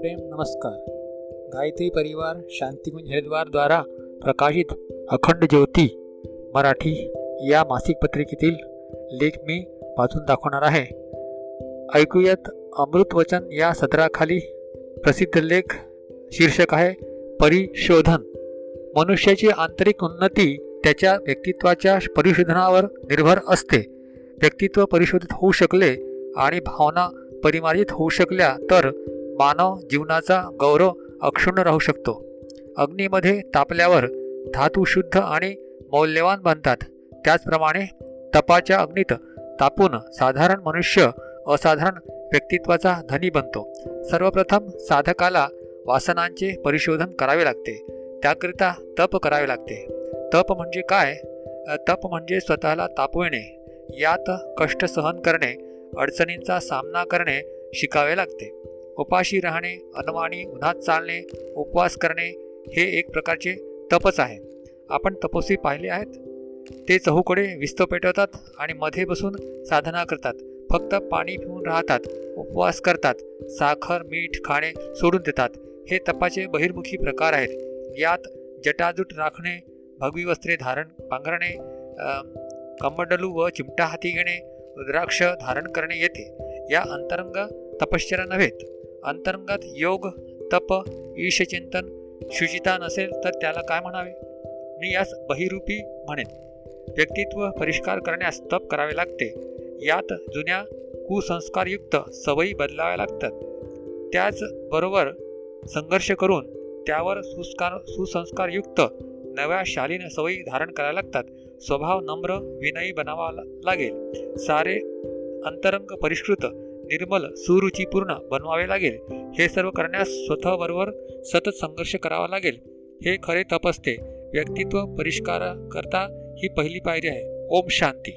प्रेम नमस्कार. गायत्री परिवार शांतिकुंज द्वारा प्रकाशित अखंड ज्योती मराठी या मासिक पत्रिकेतील लेख मी वाचून दाखवणार आहे. ऐकूयात अमृत वचन या सत्राखाली प्रसिद्ध लेख शीर्षक आहे परिशोधन. मनुष्याची आंतरिक उन्नती त्याच्या व्यक्तित्वाच्या परिशोधनावर निर्भर असते. व्यक्तित्व परिशोधित होऊ शकले आणि भावना परिमार्जित होऊ शकल्या तर मानव जीवनाचा गौरव अक्षुण्ण राहू शकतो. अग्नीमध्ये तापल्यावर धातू शुद्ध आणि मौल्यवान बनतात. त्याचप्रमाणे तपाच्या अग्नीत तापून साधारण मनुष्य असाधारण व्यक्तित्वाचा धनी बनतो. सर्वप्रथम साधकाला वासनांचे परिशोधन करावे लागते. त्याकरिता तप करावे लागते. तप म्हणजे काय? तप म्हणजे स्वतःला तापविणे यात कष्ट सहन करणे अडचणींचा सामना करणे शिकावे लागते. उपाशी राहणे अनवाणी उन्हात चालणे उपवास करणे हे एक प्रकारचे तपच आहे. आपण तपस्वी पाहिले आहेत. ते चहूकडे विस्त पेटवतात आणि मध्ये बसून साधना करतात. फक्त पाणी पिऊन राहतात उपवास करतात साखर मीठ खाणे सोडून देतात. हे तपाचे बहिर्मुखी प्रकार आहेत. यात जटाजूट राखणे भगवी वस्त्रे धारण पांघरणे कमंडलू व चिमटा हाती घेणे रुद्राक्ष धारण करणे येते या अंतरंग तपश्चर्या नव्हेत अंतरंगात योग तप ईशचिंतन शुचिता नसेल तर त्याला काय म्हणावे मी यास बहिरूपी म्हणेन व्यक्तित्व परिष्कार करण्यास तप करावे लागते यात जुन्या कुसंस्कारयुक्त सवयी बदलाव्या लागतात त्याचबरोबर संघर्ष करून त्यावर सुस्कार सुसंस्कारयुक्त नव्या शालीन सवयी धारण करायला लागतात स्वभाव नम्र विनयी बनावा लागेल. सारे अंतरंग परिष्कृत निर्मल सुरुचीपूर्ण बनवावे लागेल. हे सर्व करण्यास स्वतःबरोबर सतत संघर्ष करावा लागेल. हे खरे तप असते. व्यक्तित्व परिष्काराकरता ही पहिली पायरी आहे. ओम शांती.